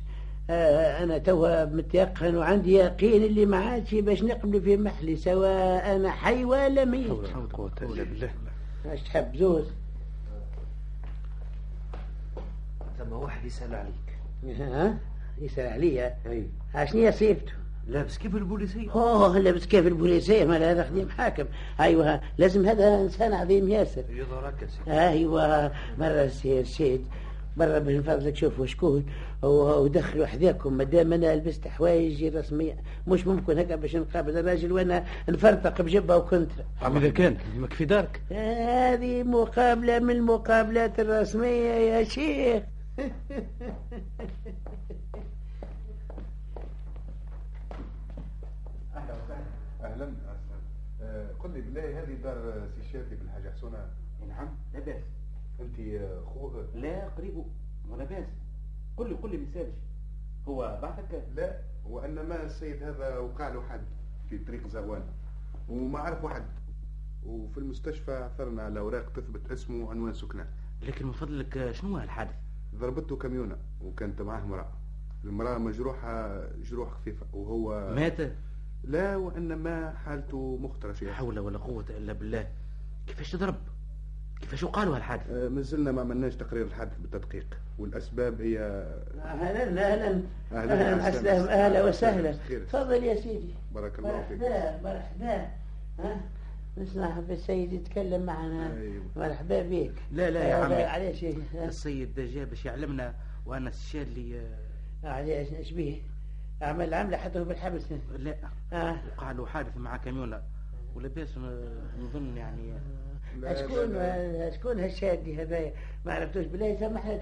آه أنا توا متيقن وعندي يقين اللي ما عادش باش نقبل في محلي سواء أنا حي ولا ميت. حول ولا قوة إلا بالله. اش تحب زوز. ثم واحد يسأل عليك. ها؟ يسأل عليا اي عشني صيفته لابس كيف البوليسية؟ أوه لابس كيف البوليسية؟ ما هذا خديم حاكم أيوه لازم هذا إنسان عظيم ياسر. يظهر هكا سي. أيوه مره سي رشيد مرة من فضلك شوفوا شكون ودخلوا حذاكم ما دام أنا لبست حوايجي رسمية مش ممكن هكا باش نقابل الراجل وأنا نفرطق بجبة وكنترا إذا كان يهمك في دارك. هذه مقابلة من المقابلات الرسمية يا شيخ. أهلا قل لي بالله هذه دار سي شادي بالحاجة حسونة نعم لا بأس. أنت خوه لا قريب ولا بأس. قل لي قل لي مثالش هو بعثك؟ لا وانما السيد هذا وقع له حد في طريق زغوان وما عرف واحد. وفي المستشفى عثرنا على أوراق تثبت اسمه وعنوان سكنه. لكن من فضلك شنو الحادث؟ ضربته كاميونه وكانت معاه امرأة. المرأة مجروحة جروح خفيفة وهو مات؟ لا وانما حالته مخترشه لا حول ولا قوة إلا بالله. كيفاش تضرب؟ كيفاش وقالوا هالحادث؟ آه، مازلنا ما عملناش تقرير الحادث بالتدقيق. والأسباب هي أهلا أهلا أهلاً، أهلا. عسلامة أهلا وسهلا. تفضل يا سيدي. بارك الله فيك. مرحبا. مرحبا ها نسمع بالسيد يتكلم معنا. أيوة. مرحبا بك. لا لا يا آه، عمي. علاش؟ السيد جاء باش يعلمنا وأنا استشاري علاش إيش بيه عمل عمله حطه بالحبس لا. آه. وقع له حادث مع كاميونه ولاباس نظن يعني. شكون. شكون هالشادي هذايا؟ ما عرفتوش. بالله يسامحني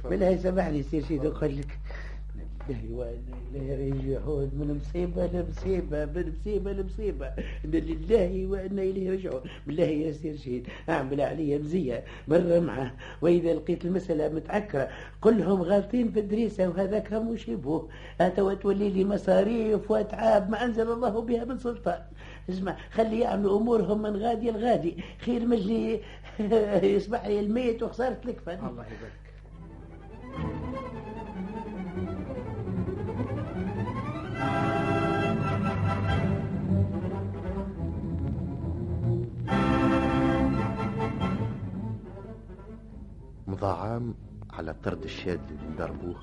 تفضل. بالله يسامحني سير شي نقول لك. لله وإنا إليه راجعون من مصيبة لمصيبة من مصيبة لمصيبة. إن لله وأنا إليه راجعون. بالله يا سير شهيد أعمل عليا مزية. مرة معه. وإذا لقيت المسألة متعكرة قل لهم غالطين في الدريسة وهذاك هم يشيبوه هاتوا تولي لي مصاريف وأتعاب ما أنزل الله بها من سلطان. اسمع خلي يعملوا أمورهم من غادي لغادي. خير من اللي يصبح لي الميت وخسارة الكفن. الله يبارك. مضى عام على طرد الشاد اللي ضربوه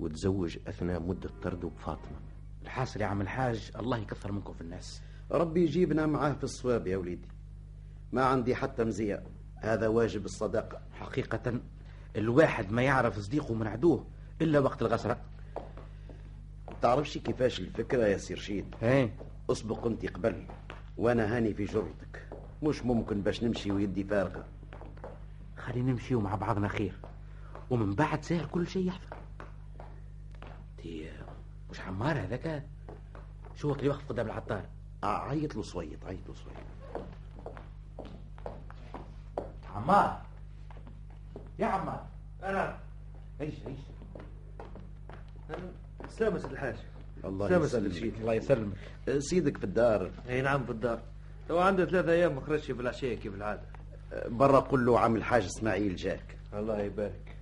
وتزوج أثناء مدة طرده بفاطمة. الحاصل يا عم الحاج الله يكثر منكم في الناس. ربي يجيبنا معاه في الصواب يا وليدي. ما عندي حتى مزية. هذا واجب الصداقة. حقيقة الواحد ما يعرف صديقه من عدوه إلا وقت الغسرة. تعرفش كيفاش الفكرة يا سير شيد؟ إيه أسبق أنت قبل وأنا هاني في جرتك. مش ممكن باش نمشي ويدي فارغة. خلينا نمشيو مع بعضنا خير. ومن بعد سهل كل شيء يحصل. تي مش عمار هذاك؟ شو وقت اللي وقف قدام العطار؟ آه، عيط له صويت عيط له صويت عمار. يا عمار. أنا. إيش إيش سلامة سيد الحاج. الله يسلمك. الله يسلمك. آه، سيدك في الدار. أي نعم بالدار تو عنده ثلاثة أيام ما خرجش بالعشية كيف العادة. برا قل له عم الحاج إسماعيل جاك. الله يبارك.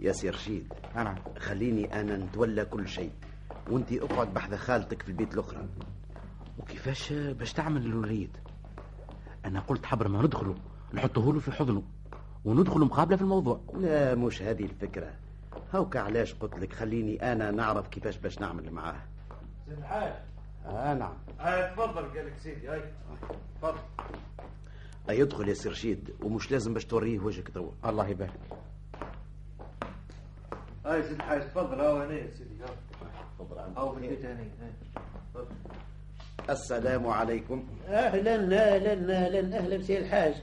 يا سي رشيد نعم. خليني أنا نتولى كل شيء وانت أقعد بحذا خالتك في البيت الأخرى. وكيفاش باش تعمل الوليد؟ أنا قلت حبر ما ندخله نحطه له في حضنه وندخل مقابلة في الموضوع. لا مش هذه الفكرة. هوك علاش قلت لك خليني أنا نعرف كيفاش باش نعمل معاه. الحاج آه نعم. هاي تفضل قال لك سيدي هاي. تفضل. يدخل يا سي رشيد ومش لازم باش توريه وجهك توا. الله يبارك. هاي سيد الحاج تفضل. هاو هنا يا سيدي هاو تفضل. هاو في البيت هنا. تفضل. السلام عليكم. أهلا أهلا أهلا أهلا بسي الحاج.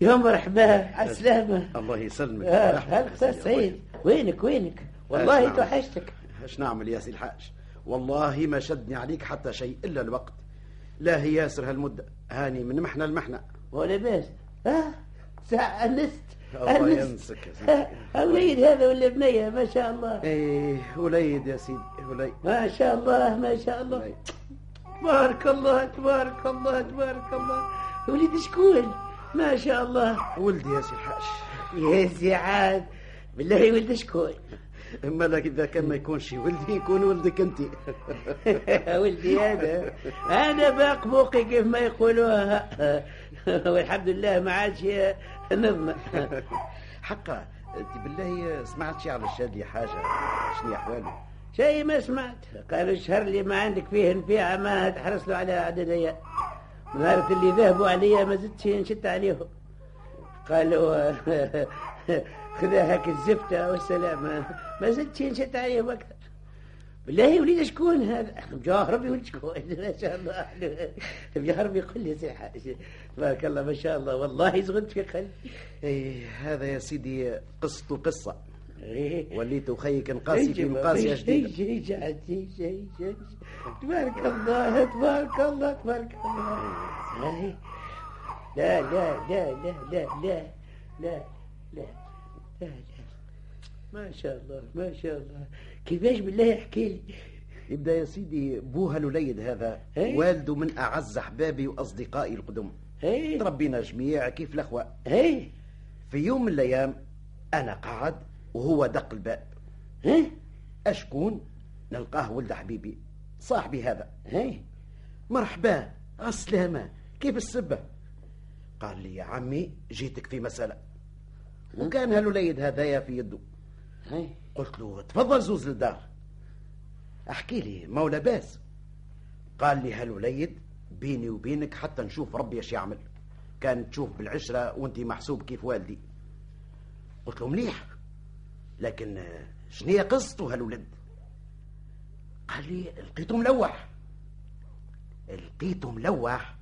يا مرحبا عالسلامة الله يسلمك. آه، سيدي سعيد وينك وينك؟ والله. توحشتك إيش نعمل يا سي الحاج؟ والله ما شدني عليك حتى شيء إلا الوقت. لا هي ياسر هالمدة. هاني من محنة لمحنة. ولا باس آه ساعة أنست. الله ينسك يا سيدي. وليد هذا ولا بنية ما شاء الله. إيه وليد يا سيدي وليد ما شاء الله ما شاء الله. وليد. تبارك الله تبارك الله تبارك الله. وليد شكون؟ ما شاء الله. ولدي يا سي الحاج. يا سي عاد. بالله ولد شكون؟ إما لك إذا كان ما يكونش ولدي يكون ولدك أنت. ولدي هذا. أنا باق بوقي كيف ما يقولوها والحمد لله ما عادش نظم حقا أنت بالله سمعت شي على الشاذلي حاجة؟ شنو احواله شيء ما سمعت. قالوا الشهر اللي ما عندك فيه نفيعة ما تحرص له على عددية نهار اللي ذهبوا عليا ما زدتش نشد عليهم. قالوا خذا هاك الزفتة والسلامة ما زدتش نشد عليهم أكثر. بالله وليد شكون هذا؟ مجاهرب ولد شكون؟ ما شاء الله. مجاهرب يقول لي سي تبارك الله ما شاء الله. والله زغنت في قلبي إيه هذا يا سيدي قصته قصة. إيه. وليت خيك نقاسي في مقاسية جديدة تبارك الله تبارك الله تبارك الله. هاي. لا لا لا لا لا لا لا لا. لا لا. ما شاء الله ما شاء الله. كيفاش بالله يحكي لي؟ يبدا يا سيدي بوها الوليد هذا إيه. والده من أعز أحبابي وأصدقائي القدم. هي تربينا جميع كيف الأخوة؟ هي في يوم من الأيام أنا قاعد وهو دق الباب. هي أشكون؟ نلقاه ولد حبيبي صاحبي هذا. هي مرحبا عالسلامة كيف السبة؟ قال لي يا عمي جيتك في مسألة. وكان هالوليد هذايا في يده. هي قلت له تفضل زوز للدار. أحكي لي ما لاباس قال لي هالوليد بيني وبينك حتى نشوف ربي إيش يعمل. كان تشوف بالعشرة وأنت محسوب كيف والدي. قلت له مليح. لكن شنية قصته هالولد قال لي لقيته ملوح. لقيته ملوح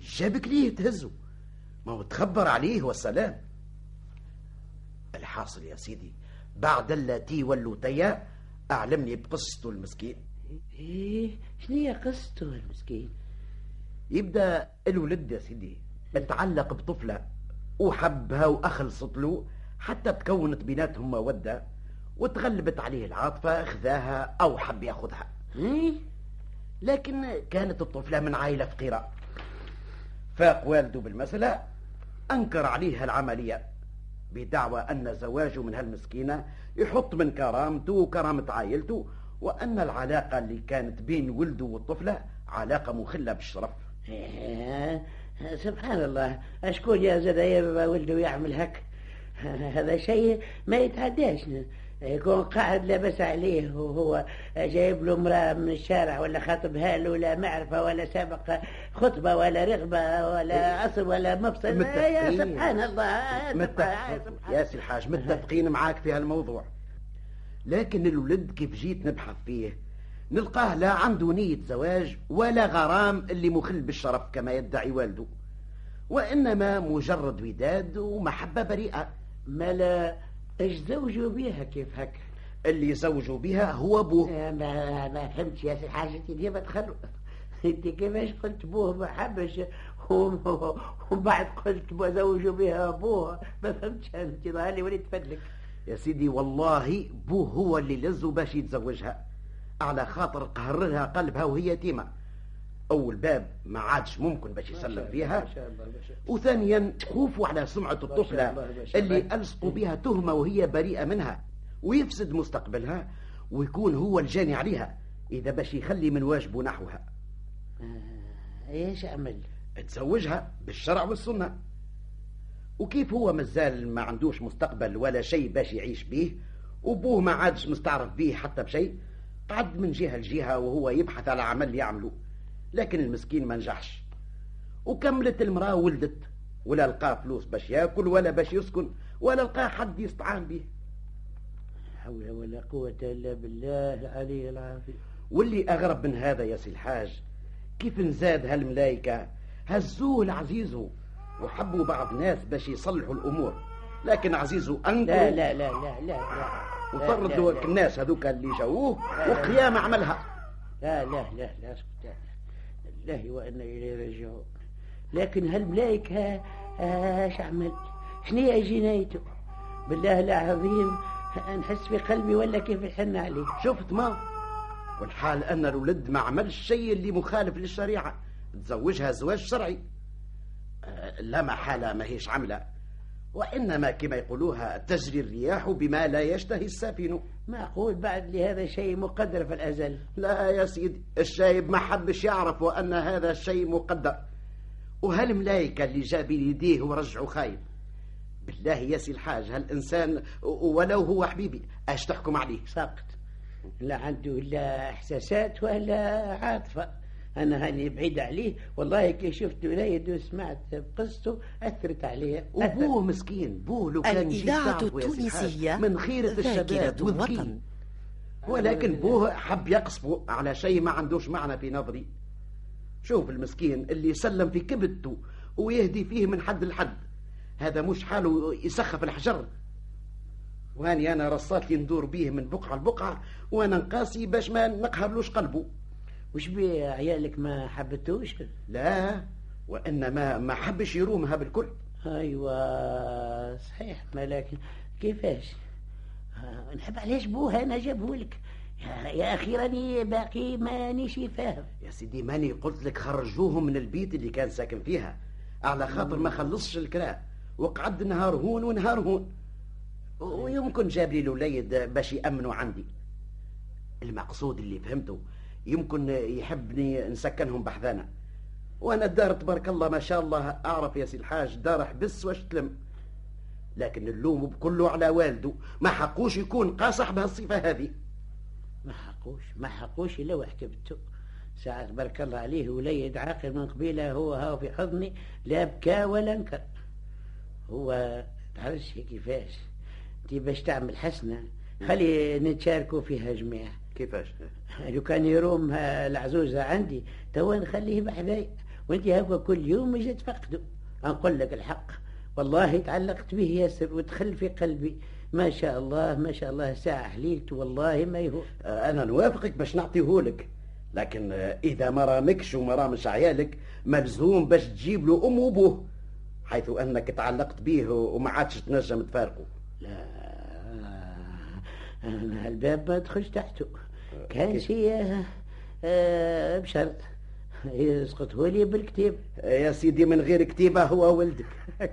جابك ليه تهزه. ما هو تخبر عليه والسلام الحاصل يا سيدي. بعد التي ولوا تيا أعلمني بقصته المسكين. إيه شنو هي قصته المسكين؟ يبدأ الولد يا سيدي اتعلق بطفلة وحبها وأخلصت له حتى تكونت بيناتهم مودة وتغلبت عليه العاطفة خذاها أو حب ياخذها. إيه؟ لكن كانت الطفلة من عائلة فقيرة. فاق والده بالمسألة أنكر عليها العملية. بدعوى أن زواجه من هالمسكينة يحط من كرامته وكرامة عائلته وأن العلاقة اللي كانت بين ولده والطفلة علاقة مخلة بالشرف. إيه، سبحان الله. أشكون يا يا ولده يعمل هك؟ هذا شيء ما يتعداش. يكون قاعد لابس عليه وهو جايب له امرأة من الشارع ولا خاطبها له لا معرفة ولا سابق خطبة ولا رغبة ولا أصل ولا مفصل. يا. سبحان الله يا سي الحاج متفقين معاك في هالموضوع. لكن الولد كيف جيت نبحث فيه؟ نلقاه لا عنده نية زواج ولا غرام اللي مخل بالشرف كما يدعي والده. وإنما مجرد وداد ومحبة بريئة. ما زوجوا بيها؟ كيف هك اللي زوجوا بها هو أبوه. ما ما فهمتش يا سي الحاج انت ديما تخلوا انت كيفاش قلت بوه ما حبش. وم- ومن بعد قلت زوجوا بها أبوه. ما فهمتش انت ظهر لي وليت فدلك يا سيدي والله بوه هو اللي لزه باش يتزوجها. على خاطر قهرها قلبها وهي يتيمة. أول باب ما عادش ممكن باش يسلم فيها. وثانيا خوفوا على سمعة الطفلة. اللي ألصقوا بها تهمة وهي بريئة منها ويفسد مستقبلها ويكون هو الجاني عليها إذا باش يخلي من واجبه نحوها. إيش أعمل؟ تزوجها بالشرع والسنة. وكيف هو مازال ما عندوش مستقبل ولا شيء باش يعيش به وبوه ما عادش مستعرف به حتى بشيء قعد من جهة لجهة وهو يبحث على عمل يعمله. لكن المسكين ما نجحش. وكملت المرأة ولدت ولا لقى فلوس باش ياكل ولا باش يسكن ولا لقى حد يستعان به. حول ولا قوة إلا بالله العلي العظيم. واللي أغرب من هذا يا سي الحاج كيف نزاد هالملايكة هزوه لعزيزه وحبوا بعض ناس باش يصلحوا الأمور لكن عزيزه أنكر لا لا لا لا لا لا. وطردوا لا، لا. الناس هذوك اللي جاووه لا، لا. وقيام عملها. لا لا لا لا لا الله وإنا إليه راجعون. لكن هالملايكة إيش عمل شنو هي جنايته؟ بالله العظيم نحس في قلبي ولا كيف الحن عليه؟ شفت ما؟ والحال أن الولد ما عملش شيء اللي مخالف للشريعة. تزوجها زواج شرعي. آه، لا محالة ما هيش عملة. وإنما كما يقولوها تجري الرياح بما لا يشتهي السفين معقول بعد لهذا شيء مقدر في الأزل. لا يا سيدي الشايب ما حبش يعرف وأن هذا الشيء مقدر. وهالملايكة اللي جاب يديه ورجعوا خايب؟ بالله يا سي الحاج هالإنسان ولو هو حبيبي أش تحكم عليه؟ ساقط. لا عنده لا إحساسات ولا عاطفة. أنا هاني بعيد عليه. والله كي شفت وليد وسمعت بقصته أثرت عليه. وبوه مسكين. بوه لو كان الإذاعة التونسية من خيرة الشباب ذاكرة والذكي وطن. ولكن بوه حب يقصفه على شيء ما عندوش معنى في نظري. شوف المسكين اللي يسلم في كبدته ويهدي فيه من حد لحد. هذا مش حاله يسخف الحجر. واني أنا رصات لي ندور بيه من بقعة لبقعة وأنا نقاسي باش ما نقهرلوش قلبه. وش بيه عيالك ما حبتوش؟ لا وإنما ما حبش يرومها بالكل. أيوه صحيح ما لكن كيفاش؟ آه، نحب علاش بوها أنا جابهولك؟ يا, أخي راني باقي مانيش فاهم. يا سيدي ماني قلت لك خرجوهم من البيت اللي كان ساكن فيها. على خاطر ما خلصش الكراء وقعد نهار هون ونهار هون. ويمكن جاب لي الوليد باش يأمنوا عندي. المقصود اللي فهمته يمكن يحبني نسكنهم بحذانا. وأنا الدار تبارك الله ما شاء الله أعرف يا سي الحاج دار حبس واش تلم. لكن اللوم بكله على والده. ما حقوش يكون قاصح بهالصفه هذه. ما حقوش ما حقوش إلا وحكبته ساعة بارك الله عليه وليد عاقل من قبيلة هو هاو في حضني لا بكى ولا انكر. هو تعرفش كيفاش؟ انت باش تعمل حسنة خلي نتشاركوا فيها جميع كيفاش؟ لو كان يروم العزوزة عندي توا نخليه بحذاي وانت هكا كل يوم يجي تفقده نقول لك الحق. والله تعلقت به ياسر ودخل في قلبي. ما شاء الله ما شاء الله ساعة حليلت والله ما يهو. أنا نوافقك باش نعطيهولك لكن إذا ما رامكش وما رامش عيالك ملزوم باش تجيب له أم وأبوه حيث أنك تعلقت به وما عادش تنجم تفارقه. لا. الباب ما تخش تحته. كان شيء آه بشرط. يسقطه لي بالكتاب يا سيدي من غير كتيبة هو ولدك.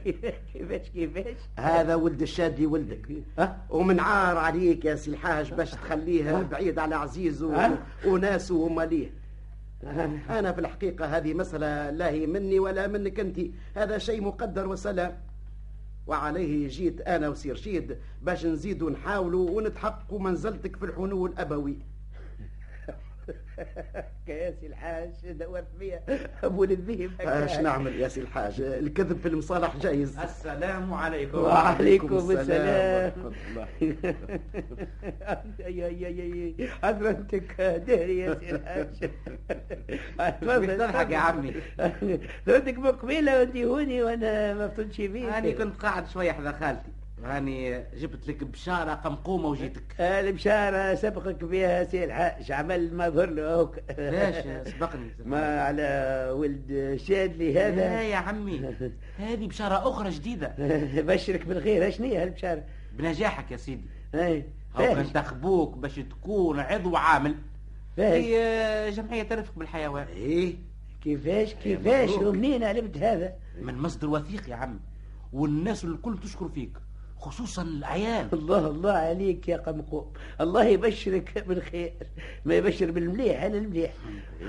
كيفاش كيفاش؟ هذا ولد الشادي ولدك ومن عار عليك يا سي الحاج باش تخليه بعيد على عزيزه وناسه وماليه. أنا في الحقيقة هذه مسألة لا هي مني ولا منك أنت. هذا شيء مقدر وسلام. وعليه جيت أنا وسي رشيد باش نزيدوا نحاولوا ونتحققوا منزلتك في الحنو الأبوي. يا سي الحاج دورت بيا أبو الذهب أش نعمل يا سي الحاج؟ الكذب في المصالح جايز. السلام عليكم. وعليكم السلام يا يا يا حضرتك داري يا سي الحاج. تفضل تضحك يا عمي. ردك مقبلة وانت هوني وأنا ما فتنش بيه أنا كنت قاعد شوية حدا خالتي. هاني جبت لك بشارة قمقومة وجيتك. البشارة سبقك بها سي الحاج عمل ما ظهر له هوك ليش؟ سبقني. ما على ولد شادلي هذا. لا يا عمي هذه بشارة أخرى جديدة. بشرك بالخير شنو هي البشارة؟ بنجاحك يا سيدي. اي انتخبوك باش تكون عضو عامل. في جمعية الرفق بالحيوان. إيه كيفاش كيفاش؟ ومنين علمت هذا؟ من مصدر وثيق يا عم والناس الكل تشكر فيك. خصوصا العيال. الله الله عليك يا قمقوم الله يبشرك بالخير ما يبشر بالمليح على المليح.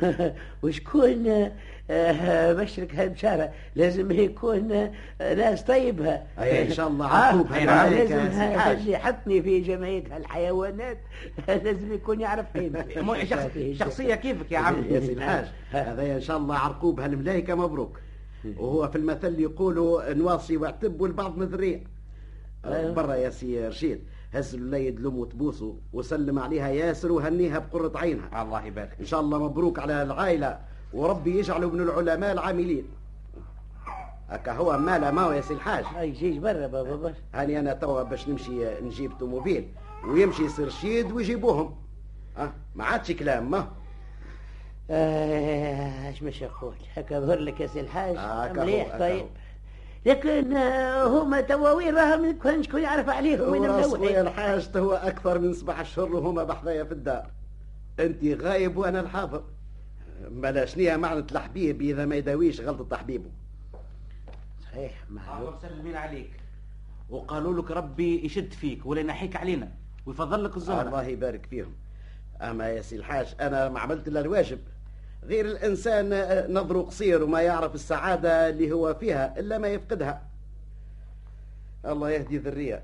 وشكون آه، بشرك هالبشارة لازم يكون آه، ناس طيبها أي إن شاء الله. آه، عقوب لازم اللي حطني في جمعية الحيوانات. لازم يكون يعرف قيمتي شخصية كيفك يا عم؟ يا سي الحاج هذا إن شاء الله عرقوب هالملايكة مبروك. وهو في المثل يقولوا نواصي واعتب والبعض مذريع. برا يا سي رشيد. هز الوليد لم وتبوسه وسلم عليها ياسر وهنيها بقرة عينها. الله يبارك. إن شاء الله مبروك على العائلة وربي يجعله من العلماء العاملين. هكا هو مالا ما يا سي الحاج. اي جيش برا بابا برا هاني أنا توا باش نمشي نجيب توموبيل ويمشي سي رشيد ويجيبوهم. أه ما عادش كلام ما. آه، اش مش أقول؟ هكا ظهر لك يا سي الحاج. آه مليح طيب. لكن هما توا وين راهم كان شكون يعرف عليهم وين يا الحاج هو أكثر من سبع اشهر وهما بحذايا في الدار. انت غايب وأنا الحاضر. بلا شنيا معنى الحبيب إذا ما يداويش غلطة حبيبه صحيح معلوم مسلمين عليك؟ وقالوا لك ربي يشد فيك ولا ينحيك علينا ويفضل لك الزهرة. الله يبارك فيهم. أما يا سي الحاج أنا ما عملت إلا الواجب. غير الإنسان نظره قصير وما يعرف السعادة اللي هو فيها إلا ما يفقدها. الله يهدي ذرية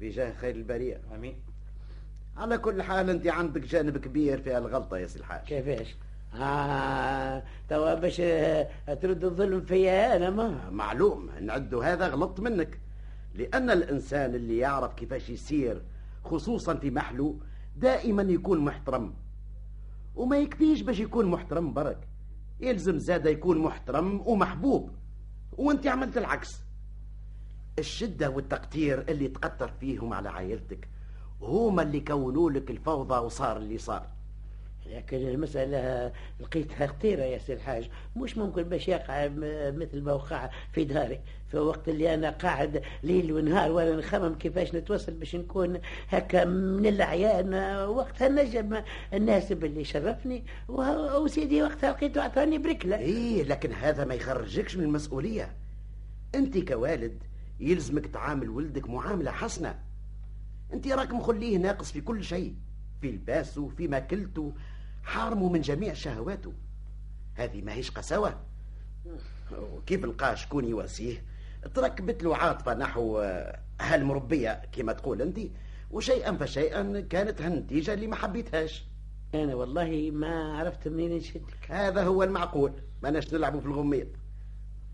بجاه خير البرية. أمين. على كل حال أنت عندك جانب كبير في الغلطة يا سي الحاج. كيفاش؟ آه توا باش ترد الظلم فيا أنا ما. معلوم نعد هذا غلط منك. لأن الإنسان اللي يعرف كيفاش يسير خصوصا في محله دائما يكون محترم. وما يكفيش باش يكون محترم برك. يلزم زاده يكون محترم ومحبوب. وانت عملت العكس. الشدة والتقدير اللي تقدر فيهم على عائلتك هما اللي كونوا لك الفوضى وصار اللي صار. لكن المسألة لقيتها خطيرة يا سي الحاج. مش ممكن باش يقع مثل ما وقع في داري. في وقت اللي أنا قاعد ليل ونهار وأنا نخمم كيفاش نتوصل باش نكون هكا من الأعيان. وقتها نجم الناسب اللي شرفني. وسيدي وقتها لقيته أعطاني بركلة. إيه لكن هذا ما يخرجكش من المسؤولية. أنت كوالد يلزمك تعامل ولدك معاملة حسنة. أنت راك مخليه ناقص في كل شيء. في لباسه في ماكلته. حارمه من جميع شهواته. هذه ماهيش قساوة؟ كيف لقى شكون يواسيه؟ تركبت له عاطفة نحو هالمربية كما تقول أنت وشيئا فشيئا كانت هالنتيجة اللي ما حبيتهاش. أنا والله ما عرفت منين نشدك. هذا هو المعقول. ما ناش نلعبوا في الغميض.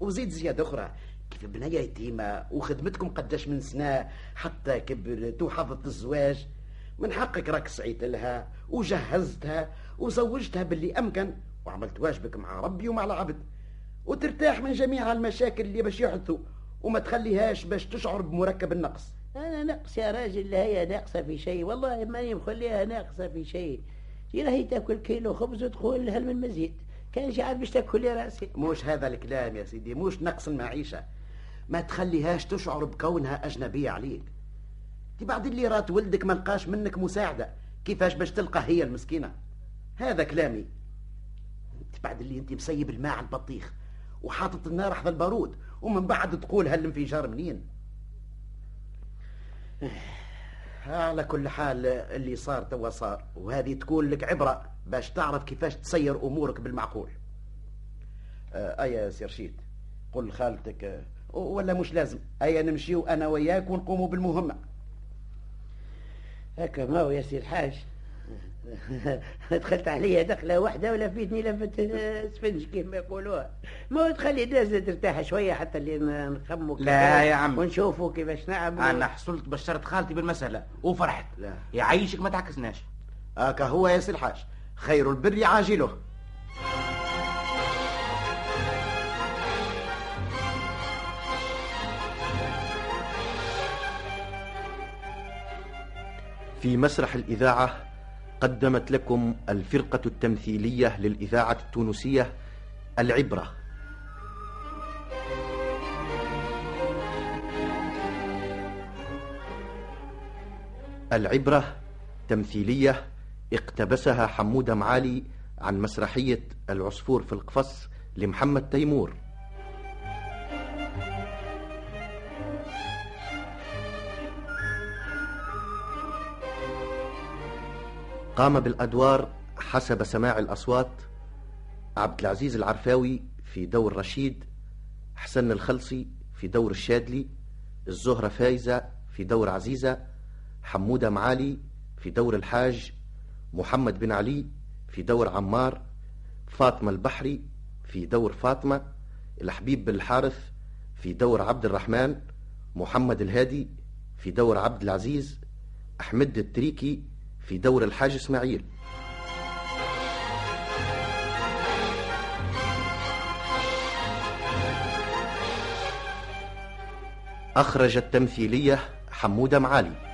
وزيد زيادة أخرى. كيف بنية يتيمة وخدمتكم قداش من سنة حتى كبرت وحضرت الزواج. من حقك راك سعيت لها وجهزتها وزوجتها باللي أمكن وعملت واجبك مع ربي ومع العبد وترتاح من جميع المشاكل اللي باش يحدثوا وما تخليهاش باش تشعر بمركب النقص. أنا نقص يا راجل لا هي ناقصة في شيء والله ماني مخليها ناقصة في شيء. هي تاكل كيلو خبز وتقول هل من مزيد؟ كان شي عاد باش تاكل يا رأسي. مش هذا الكلام يا سيدي مش نقص المعيشة. ما تخليهاش تشعر بكونها أجنبية عليك. دي بعد اللي رات ولدك ما لقاش منك مساعدة كيفاش باش تلقى هي المسكينة؟ هذا كلامي. انت بعد اللي انت مسيب الماء على البطيخ وحاطط النار حذا البارود ومن بعد تقول هالانفجار منين؟ على كل حال اللي صار توا صار وهذه تكون لك عبرة باش تعرف كيفاش تسير أمورك بالمعقول. آه أيا سي قل خالتك آه ولا مش لازم. أيا نمشيو أنا وياك ونقوموا بالمهمة. هكا ما هو يا سي الحاج. دخلت عليا دخلة واحدة ولا فيتني لفت سفنج كيف ما يقولوها. ما تخلي الناس ترتاح شوية حتى اللي نخمو لا يا عم ونشوفوا كيفاش نعمل أنا حصلت بشرت خالتي بالمسألة وفرحت. لا. يعيشك ما تعكسناش. هكا هو يا سي الحاج. خير البر عاجله. في مسرح الإذاعة قدمت لكم الفرقة التمثيلية للإذاعة التونسية العبرة. العبرة تمثيلية اقتبسها حمودة معالي عن مسرحية العصفور في القفص لمحمد تيمور. قام بالأدوار حسب سماع الأصوات عبد العزيز العرفاوي في دور رشيد حسن الخلصي في دور الشادلي الزهرة فايزة في دور عزيزة حمودة معالي في دور الحاج محمد بن علي في دور عمار فاطمة البحري في دور فاطمة الحبيب بن الحارث في دور عبد الرحمن محمد الهادي في دور عبد العزيز أحمد التريكي في دور الحاج إسماعيل. أخرج التمثيلية حمودة معالي.